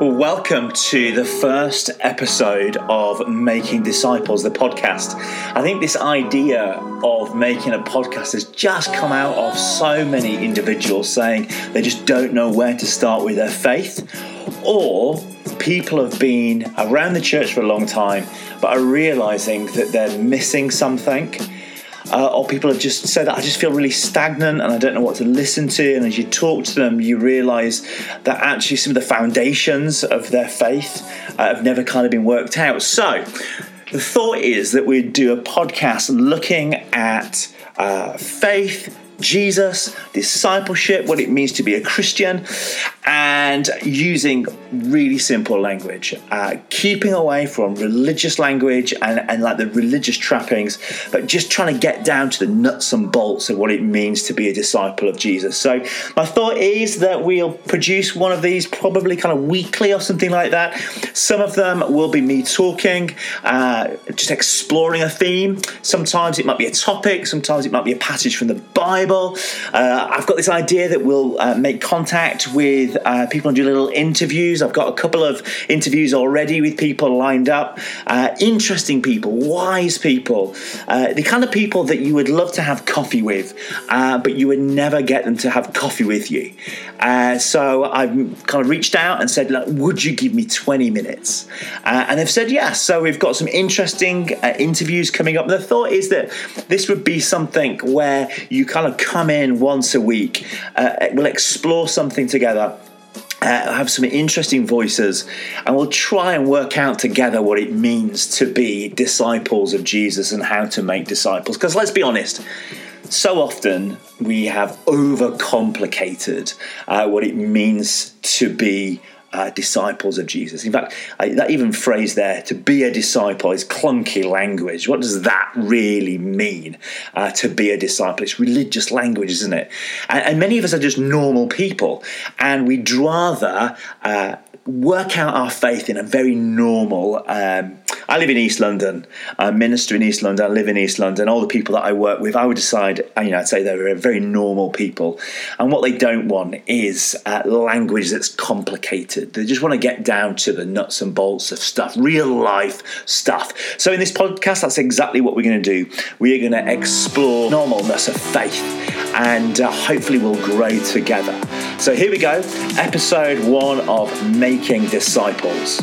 Welcome to the first episode of Making Disciples, the podcast. I think this idea of making a podcast has just come out of so many individuals saying they just don't know where to start with their faith, or people have been around the church for a long time but are realizing that they're missing something uh, or people have just said, I just feel really stagnant and I don't know what to listen to. And as you talk to them, you realize that actually some of the foundations of their faith uh, have never kind of been worked out. So, the thought is that we'd do a podcast looking at uh, faith, Jesus, discipleship, what it means to be a Christian, and using really simple language, uh, keeping away from religious language and, and like the religious trappings, but just trying to get down to the nuts and bolts of what it means to be a disciple of Jesus. So, my thought is that we'll produce one of these probably kind of weekly or something like that. Some of them will be me talking, uh, just exploring a theme. Sometimes it might be a topic, sometimes it might be a passage from the Bible. Uh, I've got this idea that we'll uh, make contact with uh, people and do little interviews. I've got a couple of interviews already with people lined up. Uh, interesting people, wise people, uh, the kind of people that you would love to have coffee with, uh, but you would never get them to have coffee with you. So I've kind of reached out and said, Would you give me 20 minutes? And they've said yes. So we've got some interesting interviews coming up. And the thought is that this would be something where you kind of come in once a week, we'll explore something together uh, have some interesting voices, and we'll try and work out together what it means to be disciples of Jesus and how to make disciples. Because let's be honest, so often we have overcomplicated uh, what it means to be uh, disciples of Jesus. In fact, I, that even phrase there, to be a disciple, is clunky language. What does that really mean, uh, to be a disciple? It's religious language, isn't it? And, and, many of us are just normal people, and we'd rather uh, work out our faith in a very normal. Um, I live in East London. I minister in East London. I live in East London. All the people that I work with, I would decide, you know, I'd say they're very normal people. And what they don't want is uh, language that's complicated. They just want to get down to the nuts and bolts of stuff, real life stuff. So in this podcast, that's exactly what we're going to do. We are going to explore normalness of faith, and uh, hopefully we'll grow together. So here we go, episode one of Making Disciples.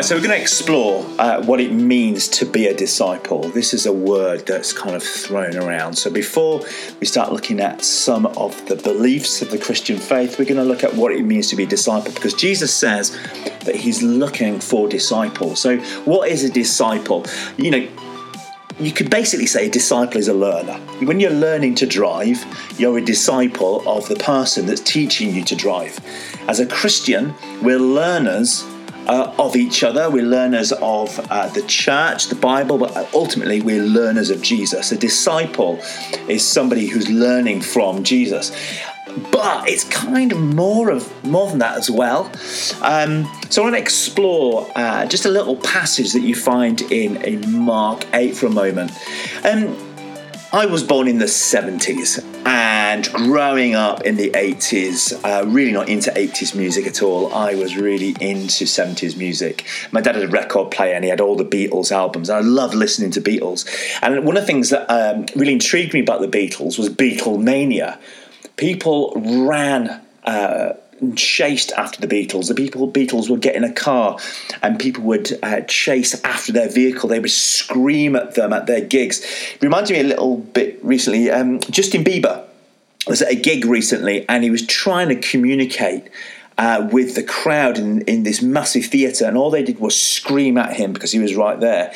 Right, so we're going to explore uh, what it means to be a disciple. This is a word that's kind of thrown around. So before we start looking at some of the beliefs of the Christian faith, we're going to look at what it means to be a disciple because Jesus says that he's looking for disciples. So, what is a disciple? You know, you could basically say a disciple is a learner. When you're learning to drive, you're a disciple of the person that's teaching you to drive. As a Christian, we're learners uh, of each other. We're learners of uh, the church, the Bible, but ultimately we're learners of Jesus. A disciple is somebody who's learning from Jesus. But it's kind of more of more than that as well. Um, so I want to explore uh, just a little passage that you find in, in Mark 8 for a moment. Um, I was born in the 70s and growing up in the 80s, uh, really not into 80s music at all. I was really into 70s music. My dad had a record player and he had all the Beatles albums. I loved listening to Beatles. And one of the things that um, really intrigued me about the Beatles was Beatlemania. People ran. Uh, chased after the Beatles. The people Beatles would get in a car and people would uh, chase after their vehicle. They would scream at them at their gigs. It me a little bit recently. Um, Justin Bieber was at a gig recently and he was trying to communicate uh, with the crowd in, in this massive theatre, and all they did was scream at him because he was right there.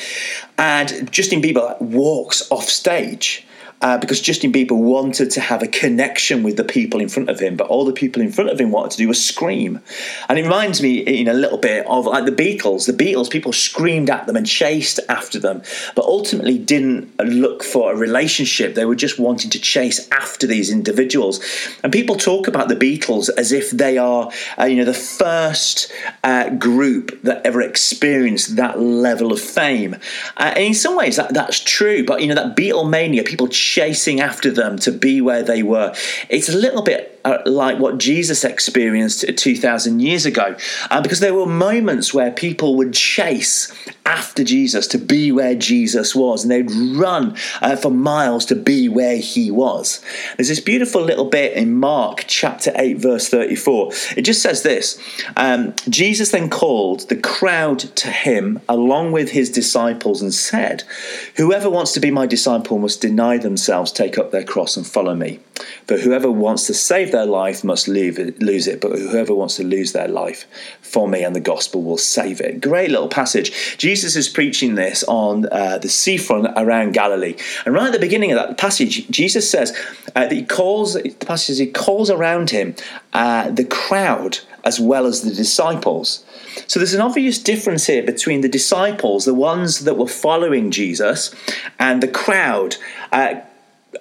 And Justin Bieber walks off stage uh, because Justin Bieber wanted to have a connection with the people in front of him, but all the people in front of him wanted to do was scream. And it reminds me in a little bit of like the Beatles. The Beatles, people screamed at them and chased after them, but ultimately didn't look for a relationship. They were just wanting to chase after these individuals. And people talk about the Beatles as if they are, uh, you know, the first uh, group that ever experienced that level of fame. Uh, and in some ways, that, that's true. But you know, that Beatlemania, people chasing after them to be where they were. It's a little bit uh, like what Jesus experienced 2,000 years ago, uh, because there were moments where people would chase after Jesus to be where Jesus was, and they'd run uh, for miles to be where he was. There's this beautiful little bit in Mark chapter 8, verse 34. It just says this um, Jesus then called the crowd to him along with his disciples and said, Whoever wants to be my disciple must deny themselves, take up their cross, and follow me. But whoever wants to save their life must it, lose it. But whoever wants to lose their life for me and the gospel will save it. Great little passage. Jesus is preaching this on uh, the seafront around Galilee. And right at the beginning of that passage, Jesus says uh, that he calls, the passage he calls around him uh, the crowd as well as the disciples. So there's an obvious difference here between the disciples, the ones that were following Jesus, and the crowd. Uh,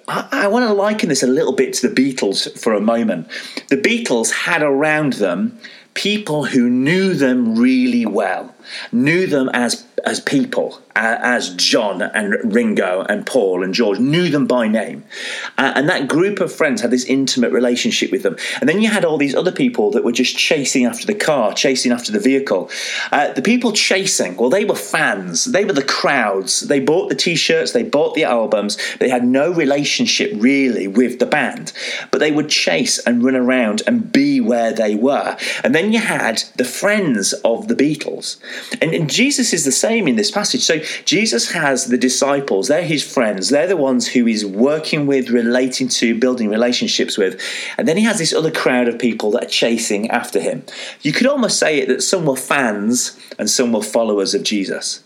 I, I want to liken this a little bit to the Beatles for a moment. The Beatles had around them people who knew them really well, knew them as as people, as John and Ringo and Paul and George, knew them by name. Uh, and that group of friends had this intimate relationship with them. And then you had all these other people that were just chasing after the car, chasing after the vehicle. Uh, the people chasing, well, they were fans, they were the crowds. They bought the t shirts, they bought the albums, they had no relationship really with the band, but they would chase and run around and be where they were. And then you had the friends of the Beatles. And, and Jesus is the same in this passage. So Jesus has the disciples, they're his friends, they're the ones who he's working with, relating to, building relationships with. And then he has this other crowd of people that are chasing after him. You could almost say it that some were fans and some were followers of Jesus.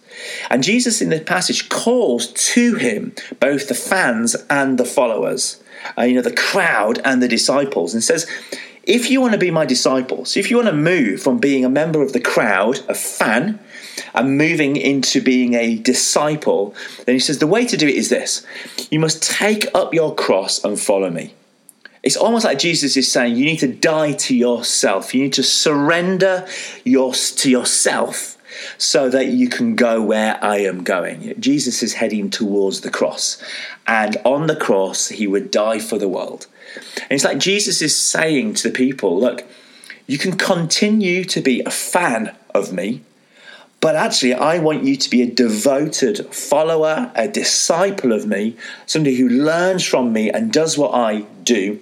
And Jesus in the passage calls to him both the fans and the followers, uh, you know, the crowd and the disciples, and says, if you want to be my disciples, if you want to move from being a member of the crowd, a fan, and moving into being a disciple, then he says the way to do it is this you must take up your cross and follow me. It's almost like Jesus is saying you need to die to yourself. You need to surrender your, to yourself so that you can go where I am going. Jesus is heading towards the cross. And on the cross, he would die for the world. And it's like Jesus is saying to the people, look, you can continue to be a fan of me, but actually, I want you to be a devoted follower, a disciple of me, somebody who learns from me and does what I do.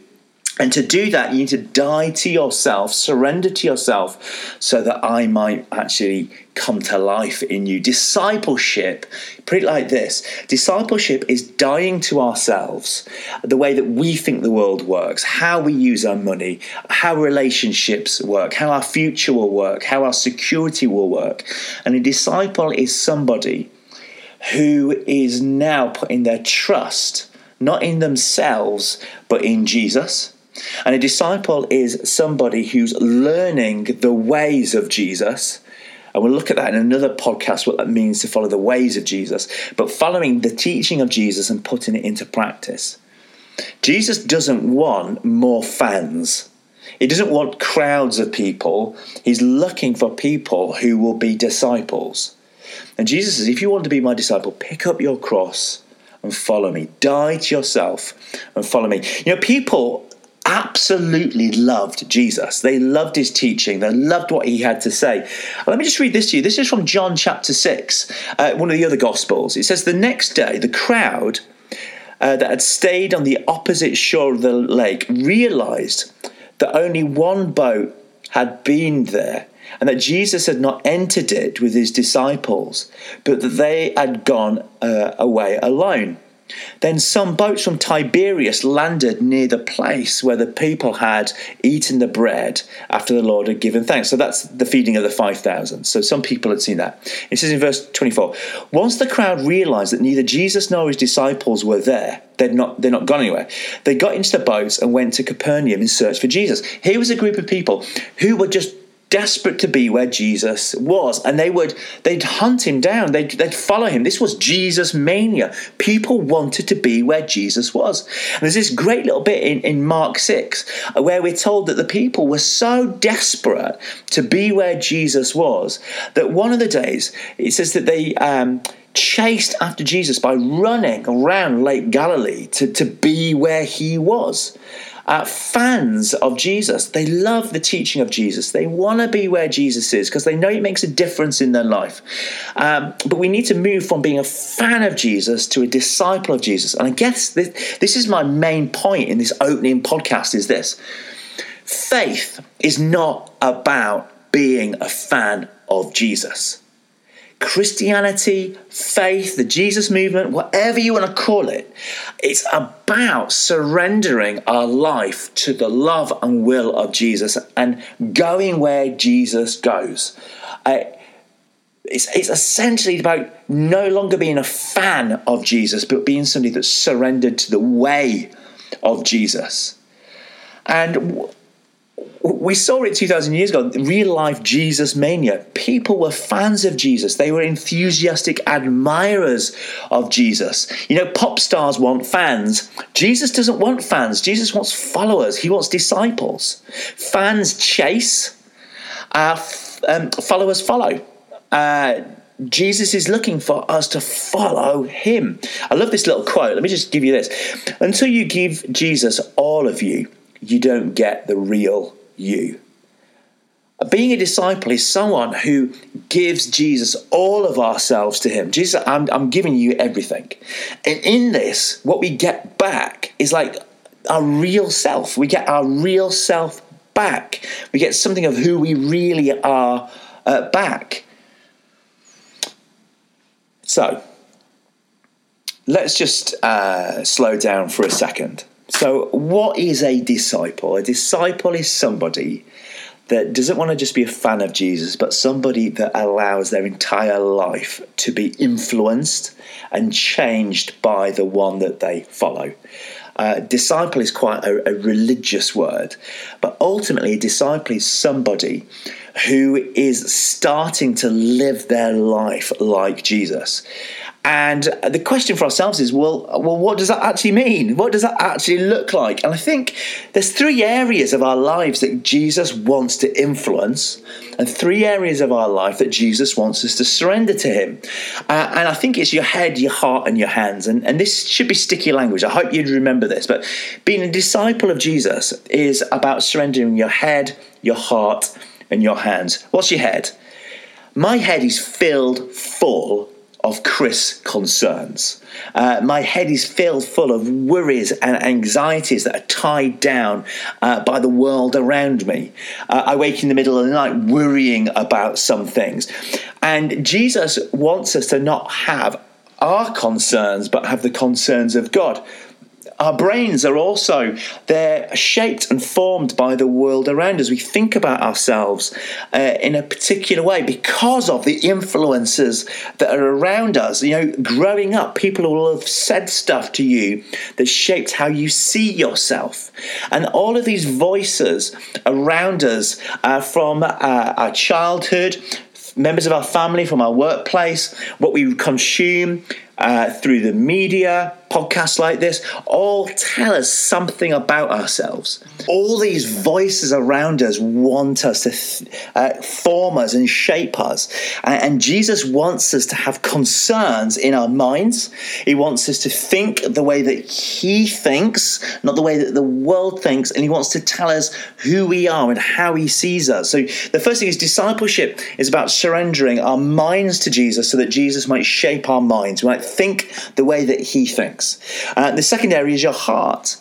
And to do that, you need to die to yourself, surrender to yourself, so that I might actually come to life in you. Discipleship, put it like this discipleship is dying to ourselves, the way that we think the world works, how we use our money, how relationships work, how our future will work, how our security will work. And a disciple is somebody who is now putting their trust not in themselves, but in Jesus and a disciple is somebody who's learning the ways of Jesus. And we'll look at that in another podcast, what that means to follow the ways of Jesus, but following the teaching of Jesus and putting it into practice. Jesus doesn't want more fans. He doesn't want crowds of people. He's looking for people who will be disciples. And Jesus says, if you want to be my disciple, pick up your cross and follow me. Die to yourself and follow me. You know, people absolutely loved Jesus. They loved his teaching. They loved what he had to say. Let me just read this to you. This is from John chapter 6, uh, one of the other Gospels. It says, The next day, the crowd uh, that had stayed on the opposite shore of the lake realized that only one boat had been there and that Jesus had not entered it with his disciples, but that they had gone uh, away alone. Then some boats from Tiberias landed near the place where the people had eaten the bread after the Lord had given thanks. So that's the feeding of the 5,000. So some people had seen that. It says in verse 24 Once the crowd realized that neither Jesus nor his disciples were there, they're not, they're not gone anywhere. They got into the boats and went to Capernaum in search for Jesus. Here was a group of people who were just desperate to be where Jesus was, and they would they'd hunt him down. They'd, they'd follow him. This was Jesus mania. People wanted to be where Jesus was. And there's this great little bit in, in Mark six where we're told that the people were so desperate to be where Jesus was that one of the days it says that they. Um, chased after Jesus by running around Lake Galilee to, to be where he was uh, fans of Jesus. They love the teaching of Jesus. They want to be where Jesus is because they know it makes a difference in their life. Um, but we need to move from being a fan of Jesus to a disciple of Jesus. And I guess this, this is my main point in this opening podcast is this. Faith is not about being a fan of Jesus. Christianity, faith, the Jesus movement, whatever you want to call it, it's about surrendering our life to the love and will of Jesus and going where Jesus goes. Uh, it's, it's essentially about no longer being a fan of Jesus, but being somebody that's surrendered to the way of Jesus. And we saw it 2,000 years ago, real life Jesus mania. People were fans of Jesus. They were enthusiastic admirers of Jesus. You know, pop stars want fans. Jesus doesn't want fans. Jesus wants followers. He wants disciples. Fans chase, uh, um, followers follow. Uh, Jesus is looking for us to follow him. I love this little quote. Let me just give you this. Until you give Jesus all of you, you don't get the real you. Being a disciple is someone who gives Jesus all of ourselves to Him. Jesus, I'm, I'm giving you everything. And in this, what we get back is like our real self. We get our real self back. We get something of who we really are uh, back. So, let's just uh, slow down for a second. So, what is a disciple? A disciple is somebody that doesn't want to just be a fan of Jesus, but somebody that allows their entire life to be influenced and changed by the one that they follow. Uh, disciple is quite a, a religious word, but ultimately, a disciple is somebody who is starting to live their life like Jesus. And the question for ourselves is, well, well, what does that actually mean? What does that actually look like? And I think there's three areas of our lives that Jesus wants to influence, and three areas of our life that Jesus wants us to surrender to Him. Uh, and I think it's your head, your heart, and your hands. And, and this should be sticky language. I hope you'd remember this. But being a disciple of Jesus is about surrendering your head, your heart, and your hands. What's your head? My head is filled full of Chris concerns. Uh, my head is filled full of worries and anxieties that are tied down uh, by the world around me. Uh, I wake in the middle of the night worrying about some things. And Jesus wants us to not have our concerns, but have the concerns of God our brains are also they're shaped and formed by the world around us. We think about ourselves uh, in a particular way because of the influences that are around us. You know growing up people will have said stuff to you that shaped how you see yourself. And all of these voices around us uh, from uh, our childhood members of our family from our workplace what we consume uh, through the media, podcasts like this, all tell us something about ourselves. All these voices around us want us to th- uh, form us and shape us. And, and Jesus wants us to have concerns in our minds. He wants us to think the way that He thinks, not the way that the world thinks. And He wants to tell us who we are and how He sees us. So the first thing is discipleship is about surrendering our minds to Jesus so that Jesus might shape our minds. We might think the way that he thinks. Uh, the second area is your heart.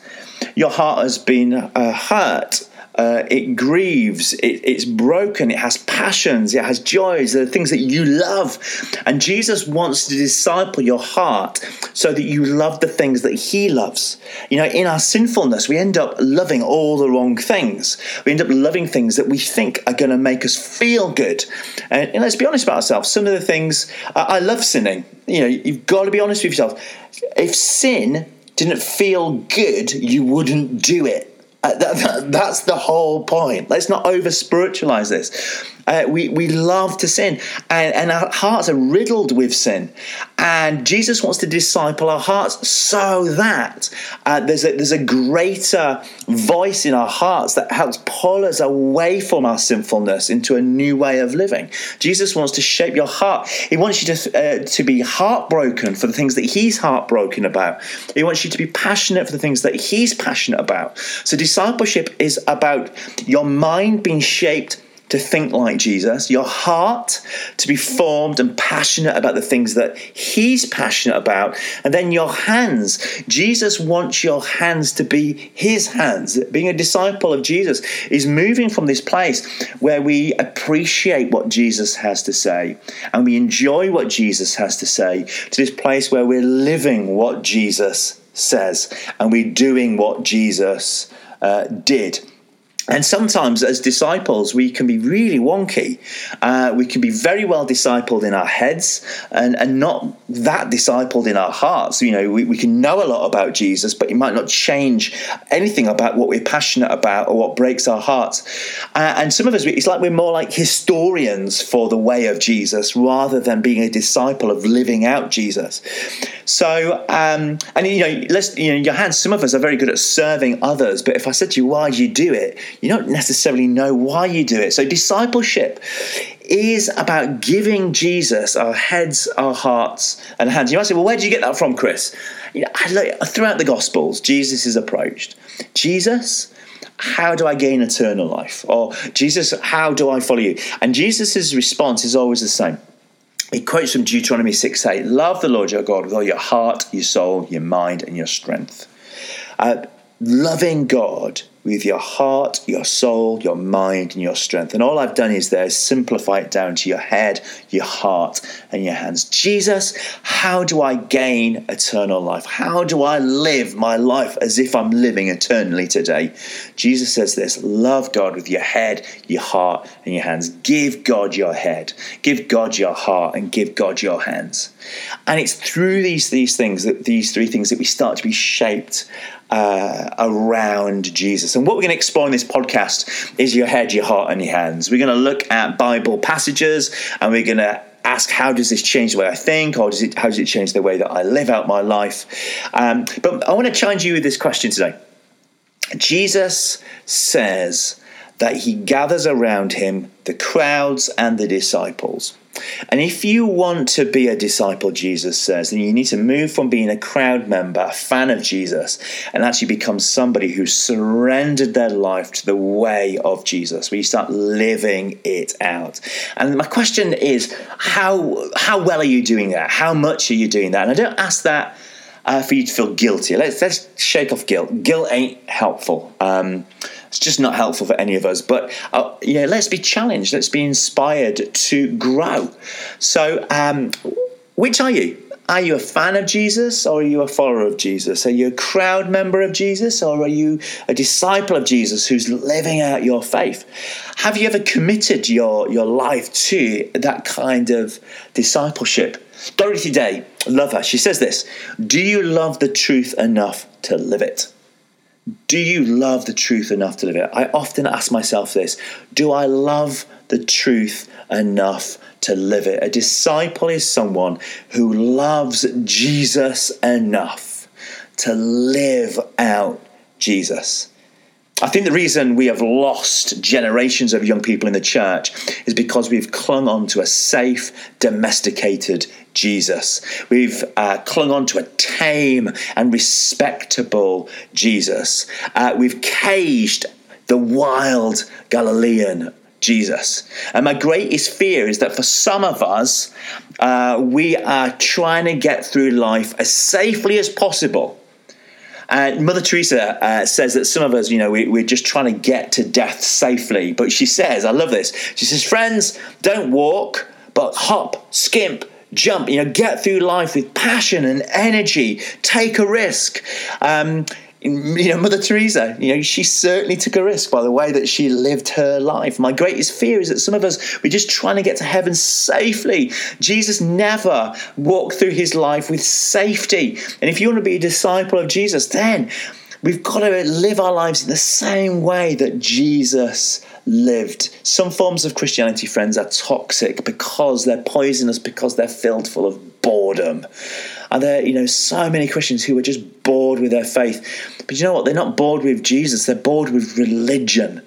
Your heart has been uh, hurt uh, it grieves, it, it's broken, it has passions, it has joys, there are things that you love. And Jesus wants to disciple your heart so that you love the things that He loves. You know, in our sinfulness, we end up loving all the wrong things. We end up loving things that we think are going to make us feel good. And, and, let's be honest about ourselves. Some of the things, I love sinning. You know, you've got to be honest with yourself. If sin didn't feel good, you wouldn't do it. Uh, that, that, that's the whole point. Let's not over spiritualize this. Uh, we, we love to sin, and, and our hearts are riddled with sin. And Jesus wants to disciple our hearts so that uh, there's, a, there's a greater voice in our hearts that helps pull us away from our sinfulness into a new way of living. Jesus wants to shape your heart. He wants you to, uh, to be heartbroken for the things that He's heartbroken about. He wants you to be passionate for the things that He's passionate about. So, discipleship is about your mind being shaped to think like Jesus, your heart to be formed and passionate about the things that He's passionate about, and then your hands. Jesus wants your hands to be His hands. Being a disciple of Jesus is moving from this place where we appreciate what Jesus has to say and we enjoy what Jesus has to say to this place where we're living what Jesus says and we're doing what Jesus uh, did. And sometimes, as disciples, we can be really wonky. Uh, we can be very well discipled in our heads and, and not that discipled in our hearts. You know, we, we can know a lot about Jesus, but it might not change anything about what we're passionate about or what breaks our hearts. Uh, and some of us, it's like we're more like historians for the way of Jesus rather than being a disciple of living out Jesus. So, um, and you know, let's, you know, your hands, some of us are very good at serving others, but if I said to you, why do you do it? You don't necessarily know why you do it. So, discipleship is about giving Jesus our heads, our hearts, and hands. You might say, well, where do you get that from, Chris? You know, throughout the Gospels, Jesus is approached. Jesus, how do I gain eternal life? Or Jesus, how do I follow you? And Jesus' response is always the same. He quotes from Deuteronomy 6 8 Love the Lord your God with all your heart, your soul, your mind, and your strength. Uh, loving God with your heart, your soul, your mind, and your strength. And all I've done is there is simplify it down to your head, your heart, and your hands. Jesus, how do I gain eternal life? How do I live my life as if I'm living eternally today? Jesus says this love God with your head, your heart, and your hands. Give God your head, give God your heart, and give God your hands. And it's through these, these things, that these three things, that we start to be shaped uh, around Jesus. And what we're going to explore in this podcast is your head, your heart, and your hands. We're going to look at Bible passages and we're going to ask how does this change the way I think, or does it how does it change the way that I live out my life? Um, but I want to challenge you with this question today. Jesus says that he gathers around him the crowds and the disciples. And if you want to be a disciple, Jesus says, then you need to move from being a crowd member, a fan of Jesus, and actually become somebody who surrendered their life to the way of Jesus, where you start living it out. And my question is, how, how well are you doing that? How much are you doing that? And I don't ask that uh, for you to feel guilty. Let's, let's shake off guilt. Guilt ain't helpful. Um, it's just not helpful for any of us. But uh, yeah, let's be challenged. Let's be inspired to grow. So, um, which are you? Are you a fan of Jesus or are you a follower of Jesus? Are you a crowd member of Jesus or are you a disciple of Jesus who's living out your faith? Have you ever committed your, your life to that kind of discipleship? Dorothy Day, love her. She says this Do you love the truth enough to live it? Do you love the truth enough to live it? I often ask myself this Do I love the truth enough to live it? A disciple is someone who loves Jesus enough to live out Jesus. I think the reason we have lost generations of young people in the church is because we've clung on to a safe, domesticated Jesus. We've uh, clung on to a tame and respectable Jesus. Uh, we've caged the wild Galilean Jesus. And my greatest fear is that for some of us, uh, we are trying to get through life as safely as possible Uh, Mother Teresa uh, says that some of us, you know, we, we're just trying to get to death safely. But she says, I love this. She says, friends, don't walk, but hop, skimp, jump. You know, get through life with passion and energy. Take a risk. Um, you know, Mother Teresa, you know, she certainly took a risk by the way that she lived her life. My greatest fear is that some of us, we're just trying to get to heaven safely. Jesus never walked through his life with safety. And if you want to be a disciple of Jesus, then we've got to live our lives in the same way that Jesus lived. Some forms of Christianity, friends, are toxic because they're poisonous, because they're filled full of boredom. And there, you know, so many Christians who are just bored with their faith. But you know what? They're not bored with Jesus, they're bored with religion.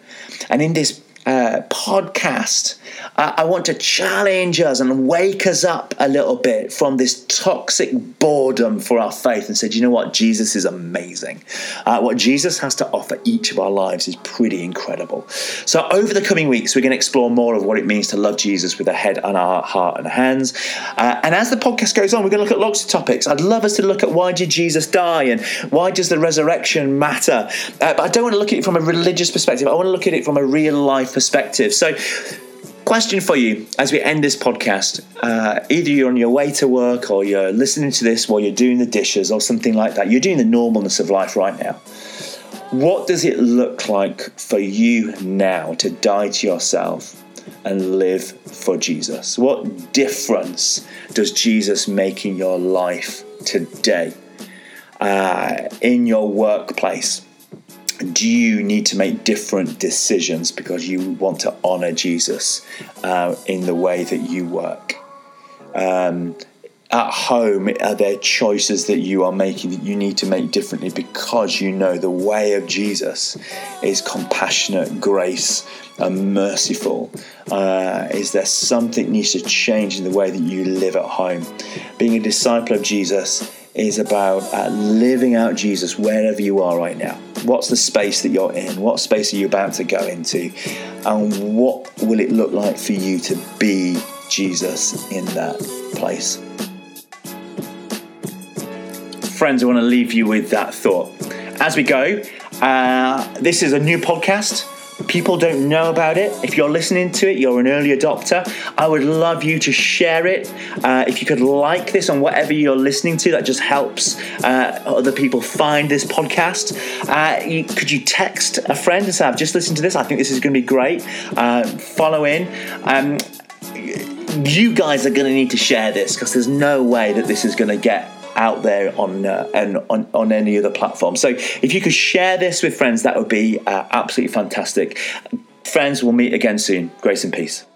And in this uh, podcast, uh, I want to challenge us and wake us up a little bit from this toxic boredom for our faith and say, you know what? Jesus is amazing. Uh, what Jesus has to offer each of our lives is pretty incredible. So, over the coming weeks, we're going to explore more of what it means to love Jesus with our head and our heart and hands. Uh, and as the podcast goes on, we're going to look at lots of topics. I'd love us to look at why did Jesus die and why does the resurrection matter? Uh, but I don't want to look at it from a religious perspective. I want to look at it from a real life perspective. So, question for you as we end this podcast uh, either you're on your way to work or you're listening to this while you're doing the dishes or something like that. You're doing the normalness of life right now. What does it look like for you now to die to yourself and live for jesus? What difference does jesus make in your life today uh, in your workplace do you need to make different decisions because you want to honor Jesus uh, in the way that you work? Um, at home, are there choices that you are making that you need to make differently because you know the way of Jesus is compassionate, grace, and merciful? Uh, is there something needs to change in the way that you live at home? Being a disciple of Jesus is about uh, living out Jesus wherever you are right now. What's the space that you're in? What space are you about to go into? And what will it look like for you to be Jesus in that place? Friends, I want to leave you with that thought. As we go, uh, this is a new podcast people don't know about it, if you're listening to it, you're an early adopter, I would love you to share it. Uh, if you could like this on whatever you're listening to, that just helps uh, other people find this podcast. Uh, you, could you text a friend and say, I've just listened to this, I think this is going to be great? Uh, follow in. Um, you guys are going to need to share this because there's no way that this is going to get out there on uh, and on, on any other platform. So if you could share this with friends, that would be uh, absolutely fantastic. Friends, we'll meet again soon. Grace and peace.